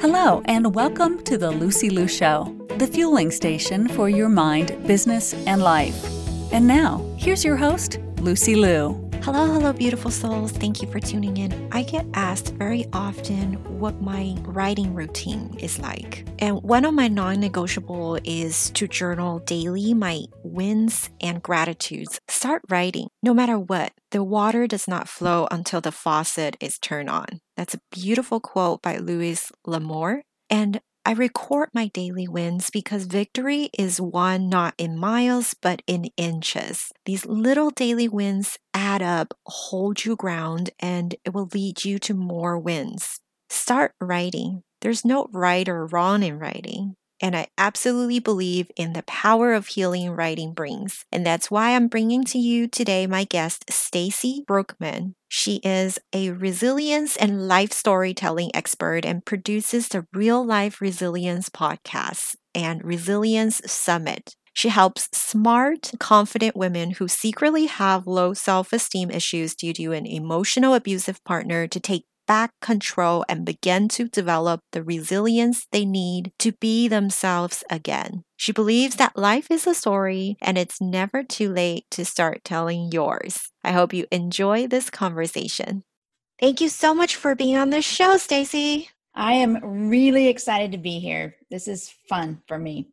Hello, and welcome to the Lucy Liu Show, the fueling station for your mind, business, and life. And now, here's your host, Lucy Liu. Hello, hello, beautiful souls. Thank you for tuning in. I get asked very often what my writing routine is like. And one of my non negotiable is to journal daily my wins and gratitudes. Start writing, no matter what. The water does not flow until the faucet is turned on. That's a beautiful quote by Louis L'Amour. And I record my daily wins because victory is won not in miles but in inches. These little daily wins add up, hold you ground, and it will lead you to more wins. Start writing. There's no right or wrong in writing. And I absolutely believe in the power of healing writing brings. And that's why I'm bringing to you today my guest, Stacy Brookman. She is a resilience and life storytelling expert and produces the Real Life Resilience podcast and Resilience Summit. She helps smart, confident women who secretly have low self esteem issues due to an emotional abusive partner to take back control and begin to develop the resilience they need to be themselves again. She believes that life is a story and it's never too late to start telling yours. I hope you enjoy this conversation. Thank you so much for being on the show, Stacy. I am really excited to be here. This is fun for me.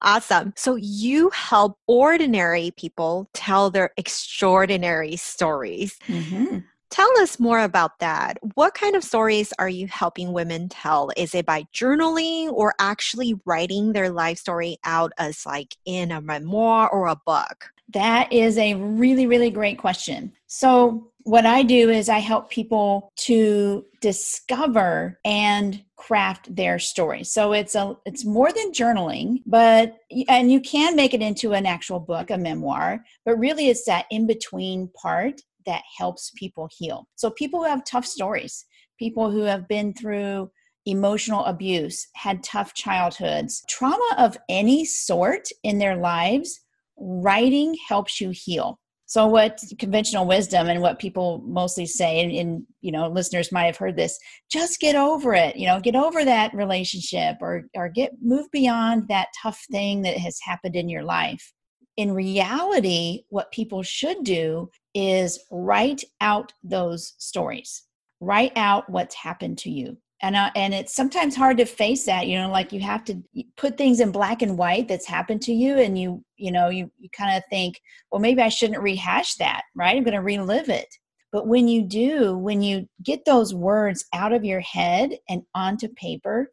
Awesome. So you help ordinary people tell their extraordinary stories. Mm-hmm. Tell us more about that. What kind of stories are you helping women tell? Is it by journaling or actually writing their life story out as like in a memoir or a book? That is a really, really great question. So, what I do is I help people to discover and craft their story. So it's a it's more than journaling, but and you can make it into an actual book, a memoir, but really it's that in between part that helps people heal. So, people who have tough stories, people who have been through emotional abuse, had tough childhoods, trauma of any sort in their lives, writing helps you heal. So, what conventional wisdom and what people mostly say, and, and, you know, listeners might have heard this: just get over it. You know, get over that relationship, or or get move beyond that tough thing that has happened in your life in reality, what people should do is write out those stories, write out what's happened to you. And, uh, and it's sometimes hard to face that, you know, like you have to put things in black and white that's happened to you. And you, you know, you, you kind of think, well, maybe I shouldn't rehash that, right? I'm going to relive it. But when you do, when you get those words out of your head and onto paper,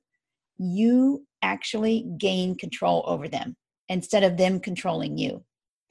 you actually gain control over them instead of them controlling you.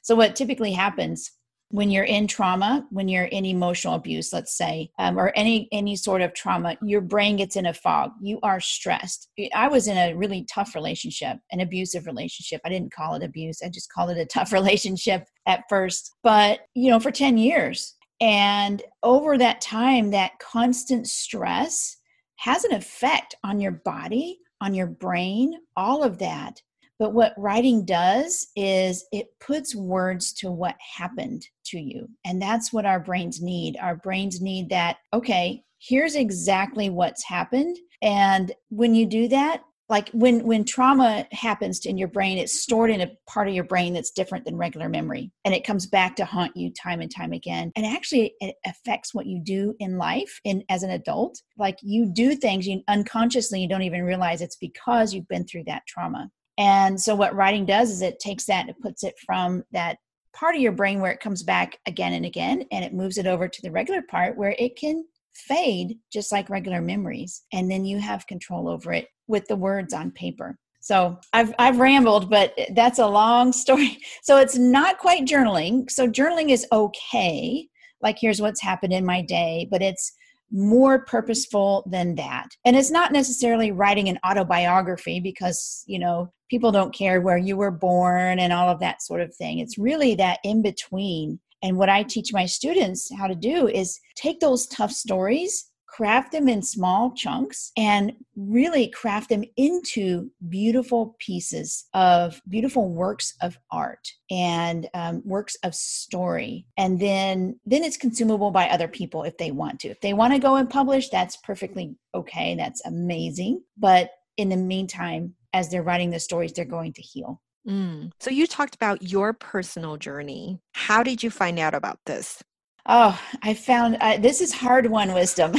So, what typically happens when you're in trauma, when you're in emotional abuse, let's say, um, or any any sort of trauma, your brain gets in a fog. You are stressed. I was in a really tough relationship, an abusive relationship. I didn't call it abuse. I just called it a tough relationship at first. But you know, for ten years, and over that time, that constant stress has an effect on your body, on your brain, all of that. But what writing does is it puts words to what happened to you. And that's what our brains need. Our brains need that, okay, here's exactly what's happened. And when you do that, like when when trauma happens in your brain it's stored in a part of your brain that's different than regular memory and it comes back to haunt you time and time again and actually it affects what you do in life in as an adult like you do things you unconsciously you don't even realize it's because you've been through that trauma and so what writing does is it takes that and puts it from that part of your brain where it comes back again and again and it moves it over to the regular part where it can fade just like regular memories and then you have control over it with the words on paper so I've I've rambled, but that's a long story. So it's not quite journaling. So journaling is okay. Like here's what's happened in my day, but it's more purposeful than that. And it's not necessarily writing an autobiography because, you know, people don't care where you were born and all of that sort of thing. It's really that in between. And what I teach my students how to do is take those tough stories, craft them in small chunks and really craft them into beautiful pieces of beautiful works of art and um, works of story and then then it's consumable by other people if they want to if they want to go and publish that's perfectly okay that's amazing but in the meantime as they're writing the stories they're going to heal Mm. So you talked about your personal journey. How did you find out about this? Oh, I found uh, this is hard won wisdom.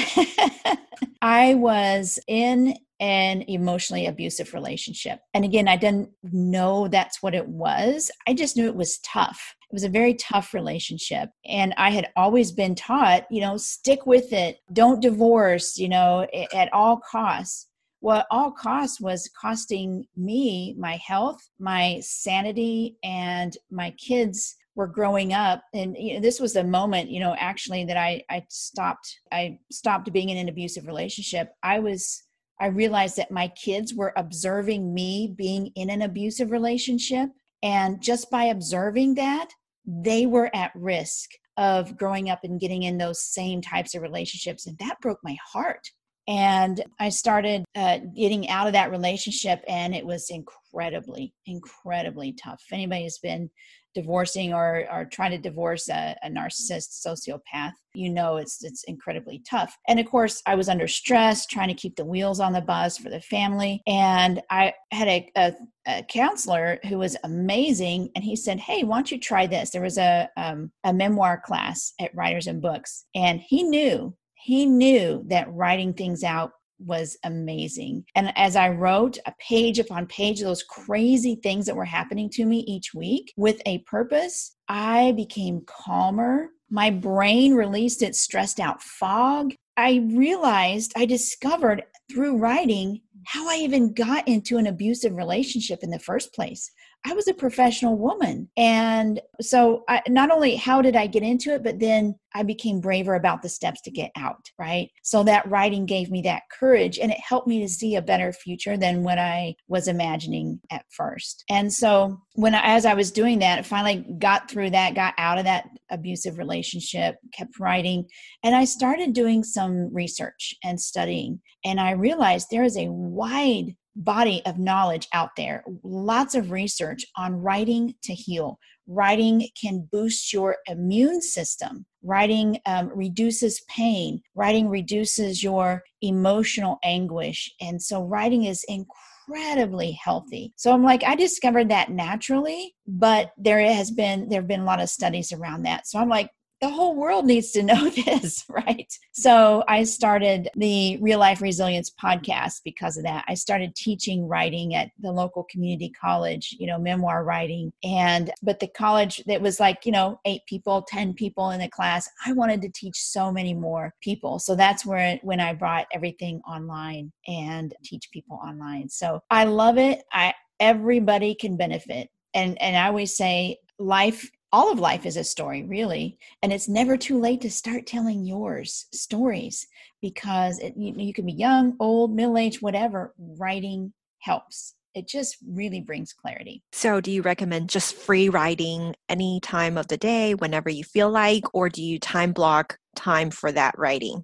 I was in an emotionally abusive relationship. And again, I didn't know that's what it was. I just knew it was tough. It was a very tough relationship. And I had always been taught, you know, stick with it, don't divorce, you know, at all costs what all costs was costing me my health, my sanity, and my kids were growing up and you know, this was the moment you know actually that i i stopped i stopped being in an abusive relationship i was i realized that my kids were observing me being in an abusive relationship and just by observing that they were at risk of growing up and getting in those same types of relationships and that broke my heart and I started uh, getting out of that relationship, and it was incredibly, incredibly tough. If anybody has been divorcing or, or trying to divorce a, a narcissist sociopath, you know it's it's incredibly tough. And of course, I was under stress, trying to keep the wheels on the bus for the family. And I had a, a, a counselor who was amazing, and he said, "Hey, why don't you try this?" There was a um, a memoir class at Writers and Books, and he knew he knew that writing things out was amazing. And as I wrote a page upon page of those crazy things that were happening to me each week with a purpose, I became calmer. My brain released its stressed out fog. I realized, I discovered through writing how I even got into an abusive relationship in the first place. I was a professional woman. And so, I, not only how did I get into it, but then I became braver about the steps to get out, right? So, that writing gave me that courage and it helped me to see a better future than what I was imagining at first. And so, when I, as I was doing that, I finally got through that, got out of that abusive relationship, kept writing, and I started doing some research and studying. And I realized there is a wide body of knowledge out there, lots of research on writing to heal. Writing can boost your immune system. Writing um, reduces pain. Writing reduces your emotional anguish. And so, writing is incredibly healthy. So I'm like, I discovered that naturally, but there has been there have been a lot of studies around that. So I'm like, the whole world needs to know this, right? So I started the Real Life Resilience podcast because of that. I started teaching writing at the local community college, you know, memoir writing. And, but the college that was like, you know, eight people, 10 people in the class, I wanted to teach so many more people. So that's where, when I brought everything online and teach people online. So I love it. I, everybody can benefit. And, and I always say life all of life is a story really and it's never too late to start telling yours stories because it, you, you can be young old middle aged whatever writing helps. It just really brings clarity. So do you recommend just free writing any time of the day whenever you feel like or do you time block time for that writing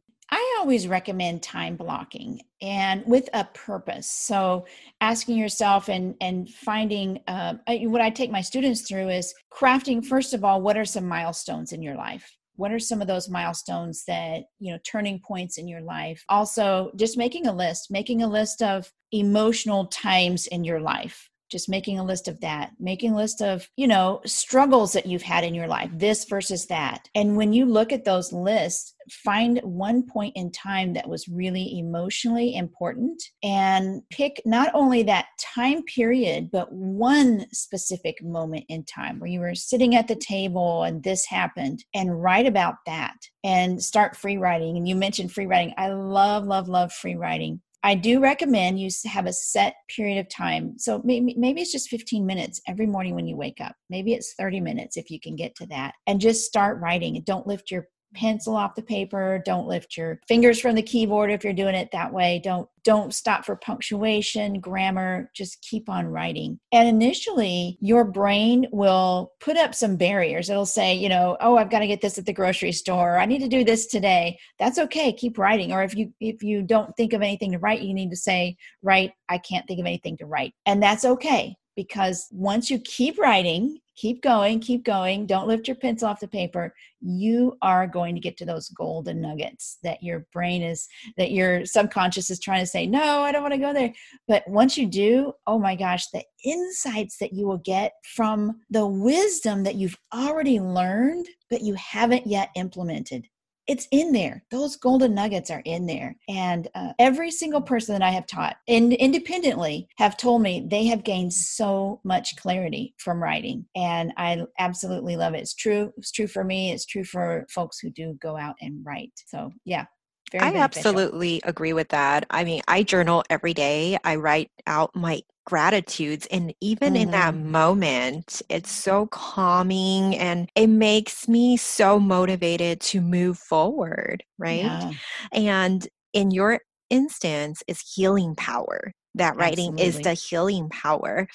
always recommend time blocking and with a purpose. So asking yourself and and finding uh, what I take my students through is crafting. First of all, what are some milestones in your life? What are some of those milestones that you know turning points in your life? Also, just making a list, making a list of emotional times in your life just making a list of that making a list of you know struggles that you've had in your life this versus that. And when you look at those lists find one point in time that was really emotionally important and pick not only that time period but one specific moment in time where you were sitting at the table and this happened and write about that and start free writing. And you mentioned free writing. I love love love free writing I do recommend you have a set period of time. So maybe, maybe it's just 15 minutes every morning when you wake up. Maybe it's 30 minutes if you can get to that. And just start writing don't lift your pencil off the paper don't lift your fingers from the keyboard if you're doing it that way. Don't don't stop for punctuation grammar just keep on writing. And initially your brain will put up some barriers. It'll say you know oh i've got to get this at the grocery store. I need to do this today. That's okay keep writing. Or if you if you don't think of anything to write you need to say write i can't think of anything to write. And that's okay because once you keep writing keep going, keep going. Don't lift your pencil off the paper. You are going to get to those golden nuggets that your brain is, that your subconscious is trying to say, no, I don't want to go there. But once you do, oh my gosh, the insights that you will get from the wisdom that you've already learned, but you haven't yet implemented it's in there. Those golden nuggets are in there. And uh, every single person that I have taught and independently have told me they have gained so much clarity from writing. And I absolutely love it. It's true. It's true for me. It's true for folks who do go out and write. So yeah, very I beneficial. absolutely agree with that. I mean, I journal every day. I write out my gratitudes. And even mm-hmm. in that mm-hmm. moment, it's so calming and it makes me so motivated to move forward. Right. Yeah. And in your instance, is healing power. That writing Absolutely. is the healing power.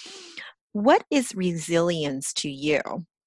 What is resilience to you?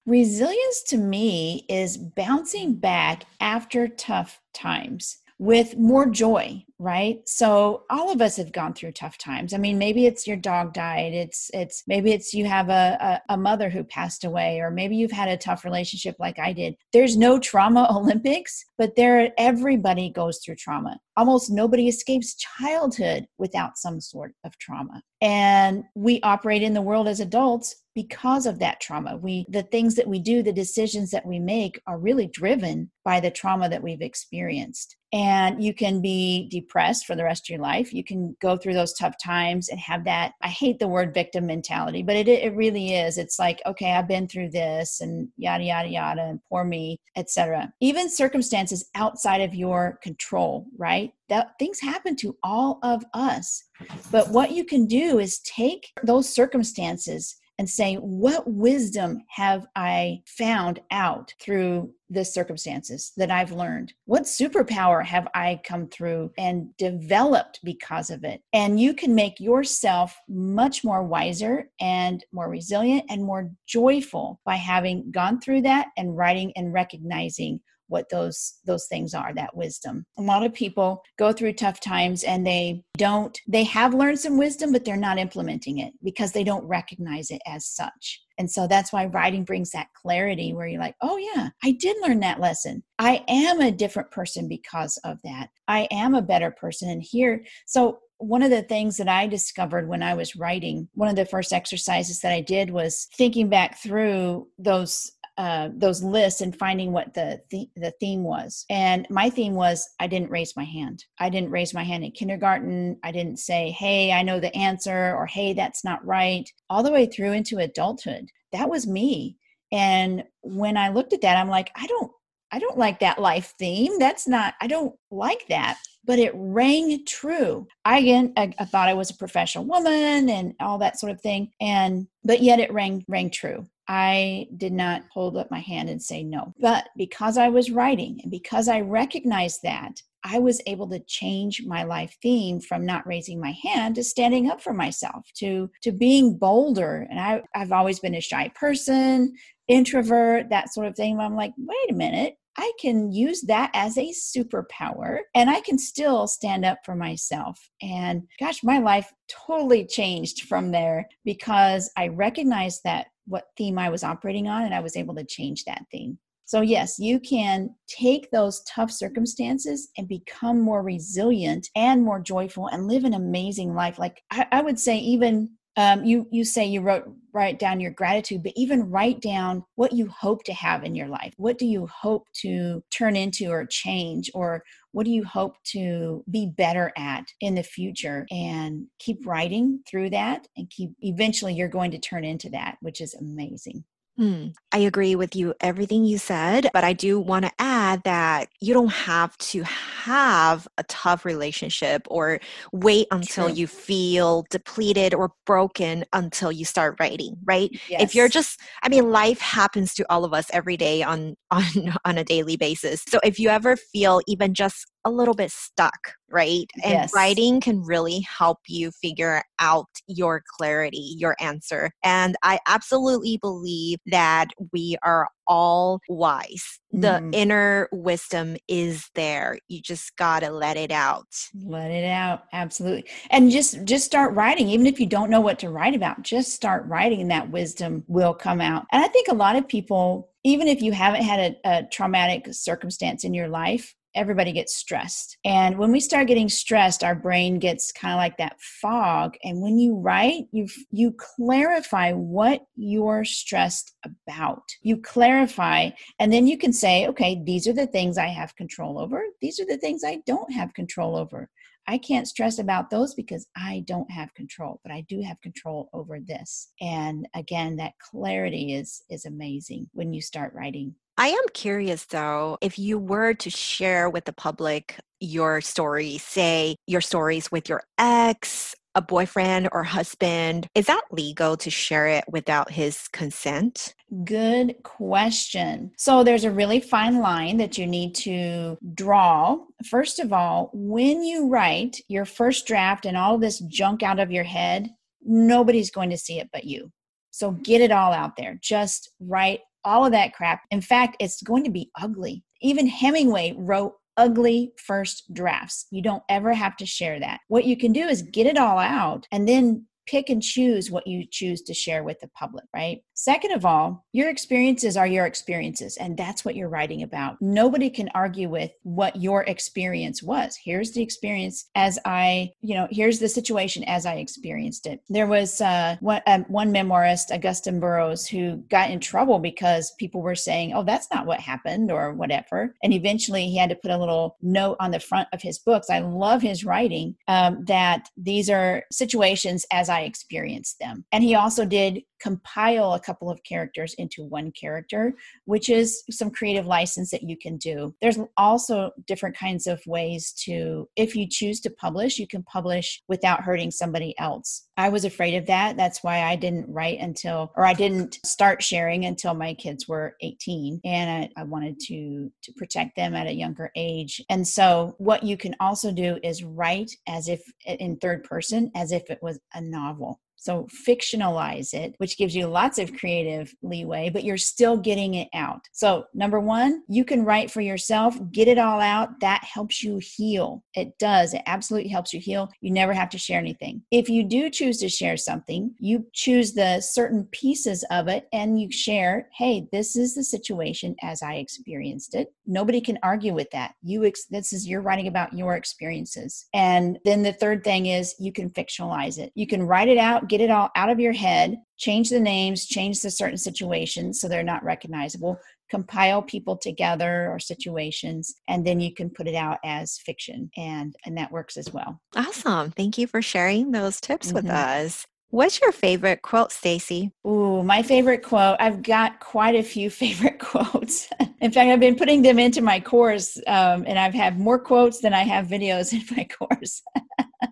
Resilience to me is bouncing back after tough times with more joy right? So all of us have gone through tough times. I mean maybe it's your dog died. It's it's maybe it's you have a, a, a, mother who passed away or maybe you've had a tough relationship like i did. There's no trauma olympics but there everybody goes through trauma. Almost nobody escapes childhood without some sort of trauma. And we operate in the world as adults because of that trauma. We the things that we do the decisions that we make are really driven by the trauma that we've experienced and you can be depressed for the rest of your life. You can go through those tough times and have that i hate the word victim mentality but it, it really is. It's like okay i've been through this and yada yada yada and poor me etc even circumstances outside of your control right? That things happen to all of us. But what you can do is take those circumstances and say, What wisdom have I found out through the circumstances that I've learned? What superpower have I come through and developed because of it? And you can make yourself much more wiser and more resilient and more joyful by having gone through that and writing and recognizing what those those things are that wisdom. A lot of people go through tough times and they don't they have learned some wisdom but they're not implementing it because they don't recognize it as such. And so that's why writing brings that clarity where you're like oh yeah i did learn that lesson. I am a different person because of that. I am a better person and here. So one of the things that I discovered when I was writing, one of the first exercises that I did was thinking back through those uh, those lists and finding what the, the the theme was. And my theme was I didn't raise my hand. I didn't raise my hand in kindergarten. I didn't say, "Hey, I know the answer," or "Hey, that's not right." All the way through into adulthood, that was me. And when I looked at that, I'm like, I don't I don't like that life theme. That's not, I don't like that. But it rang true. I again, I, I, thought I was a professional woman and all that sort of thing. And, but yet it rang, rang true. I did not hold up my hand and say no. But because I was writing and because I recognized that, I was able to change my life theme from not raising my hand to standing up for myself, to to being bolder. And I, I've always been a shy person, introvert, that sort of thing. But I'm like, wait a minute, I can use that as a superpower and I can still stand up for myself. And gosh, my life totally changed from there because I recognized that what theme I was operating on and I was able to change that theme. So, yes, you can take those tough circumstances and become more resilient and more joyful and live an amazing life. Like I, I would say, even um, you you say you wrote write down your gratitude but even write down what you hope to have in your life what do you hope to turn into or change or what do you hope to be better at in the future? And keep writing through that and keep eventually you're going to turn into that which is amazing Hmm. I agree with you, everything you said, but I do want to add that you don't have to have a tough relationship or wait until True. you feel depleted or broken until you start writing, right? Yes. If you're just, I mean, life happens to all of us every day on, on, on a daily basis. So if you ever feel even just a little bit stuck, right? And yes. writing can really help you figure out your clarity, your answer. And I absolutely believe that we are all wise. The mm. inner wisdom is there. You just got to let it out. Let it out. Absolutely. And just just start writing even if you don't know what to write about. Just start writing and that wisdom will come out. And I think a lot of people even if you haven't had a, a traumatic circumstance in your life, everybody gets stressed. And when we start getting stressed, our brain gets kind of like that fog. And when you write, you you clarify what you're stressed about. You clarify, and then you can say, okay, these are the things I have control over. These are the things I don't have control over. I can't stress about those because I don't have control, but I do have control over this. And again, that clarity is is amazing when you start writing. I am curious though, if you were to share with the public your story, say your stories with your ex, a boyfriend or husband, is that legal to share it without his consent? Good question. So there's a really fine line that you need to draw. First of all, when you write your first draft and all this junk out of your head, nobody's going to see it but you. So get it all out there. Just write all of that crap. In fact, it's going to be ugly. Even Hemingway wrote ugly first drafts. You don't ever have to share that. What you can do is get it all out and then pick and choose what you choose to share with the public, right? Second of all, your experiences are your experiences, and that's what you're writing about. Nobody can argue with what your experience was. Here's the experience as I, you know, here's the situation as I experienced it. There was uh, one, um, one memoirist, Augusten Burroughs, who got in trouble because people were saying, oh, that's not what happened or whatever. And eventually he had to put a little note on the front of his books. I love his writing um, that these are situations as I experienced them. And he also did compile a couple of characters into one character, which is some creative license that you can do. There's also different kinds of ways to, if you choose to publish, you can publish without hurting somebody else. I was afraid of that. That's why I didn't write until, or I didn't start sharing until my kids were 18. And I, I wanted to, to protect them at a younger age. And so what you can also do is write as if in third person, as if it was a novel. So fictionalize it, which gives you lots of creative leeway, but you're still getting it out. So, number one, you can write for yourself, get it all out. That helps you heal. It does. It absolutely helps you heal. You never have to share anything. If you do choose to share something, you choose the certain pieces of it and you share, hey, this is the situation as I experienced it. Nobody can argue with that. You ex- this is you're writing about your experiences. And then the third thing is you can fictionalize it. You can write it out get it all out of your head, change the names, change the certain situations so they're not recognizable, compile people together or situations, and then you can put it out as fiction. And, and that works as well. Awesome. Thank you for sharing those tips mm-hmm. with us. What's your favorite quote, Stacy? Ooh, my favorite quote. I've got quite a few favorite quotes. in fact, I've been putting them into my course, um, and I've had more quotes than I have videos in my course.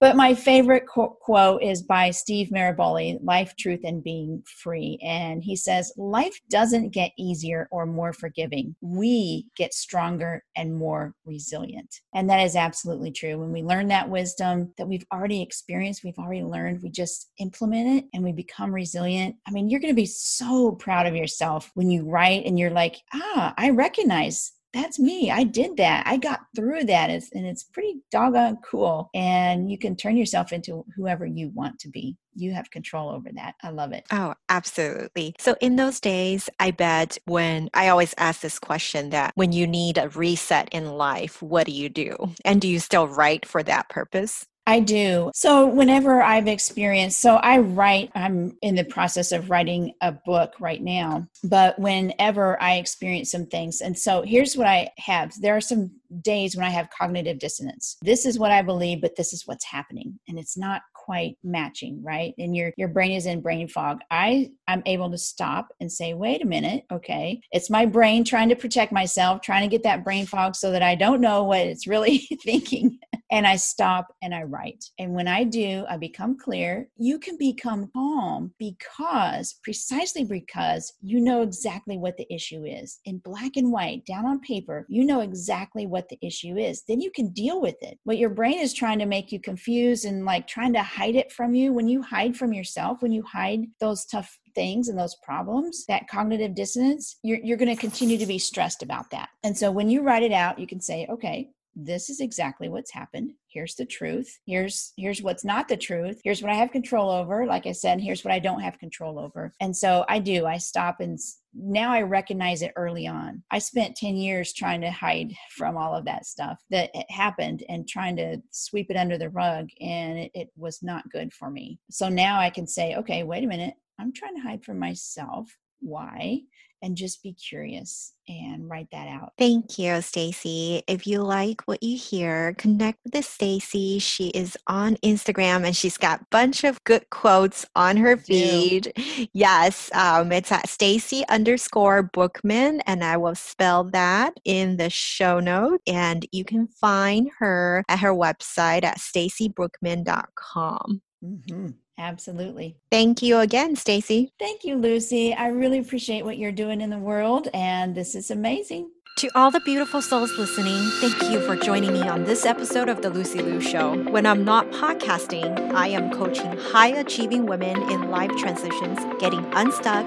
but my favorite qu- quote is by Steve Maraboli, Life, Truth, and Being Free. And he says, Life doesn't get easier or more forgiving. We get stronger and more resilient. And that is absolutely true. When we learn that wisdom that we've already experienced, we've already learned, we just implement it and we become resilient. I mean, you're going to be so proud of yourself when you write and you're like, ah, I recognize that's me. I did that. I got through that. It's, and it's pretty doggone cool. And you can turn yourself into whoever you want to be. You have control over that. I love it. Oh, absolutely. So, in those days, I bet when I always ask this question that when you need a reset in life, what do you do? And do you still write for that purpose? I do. So, whenever I've experienced, so I write, I'm in the process of writing a book right now, but whenever I experience some things, and so here's what I have there are some days when I have cognitive dissonance. This is what I believe, but this is what's happening. And it's not quite matching, right? And your your brain is in brain fog. I I'm able to stop and say, wait a minute, okay, it's my brain trying to protect myself, trying to get that brain fog so that I don't know what it's really thinking and I stop and I write. And when I do, I become clear. You can become calm because, precisely because, you know exactly what the issue is. In black and white, down on paper, you know exactly what the issue is. Then you can deal with it. What your brain is trying to make you confused and like trying to hide it from you, when you hide from yourself, when you hide those tough things and those problems, that cognitive dissonance, you're, you're going to continue to be stressed about that. And so when you write it out, you can say, okay, this is exactly what's happened. Here's the truth. Here's here's what's not the truth. Here's what i have control over. Like i said here's what i don't have control over. And so i do. I stop and now i recognize it early on. I spent 10 years trying to hide from all of that stuff that happened and trying to sweep it under the rug and it, it was not good for me. So now i can say okay wait a minute. I'm trying to hide from myself why and just be curious and write that out. Thank you, Stacy. If you like what you hear, connect with Stacy. She is on Instagram and she's got a bunch of good quotes on her feed. Yes, um, it's at Stacy underscore Brookman, and I will spell that in the show note. And you can find her at her website at stacybrookman.com. Mm-hmm. Absolutely. Thank you again, Stacy. Thank you, Lucy. I really appreciate what you're doing in the world, and this is amazing. To all the beautiful souls listening, thank you for joining me on this episode of The Lucy Liu Show. When I'm not podcasting, I am coaching high achieving women in life transitions, getting unstuck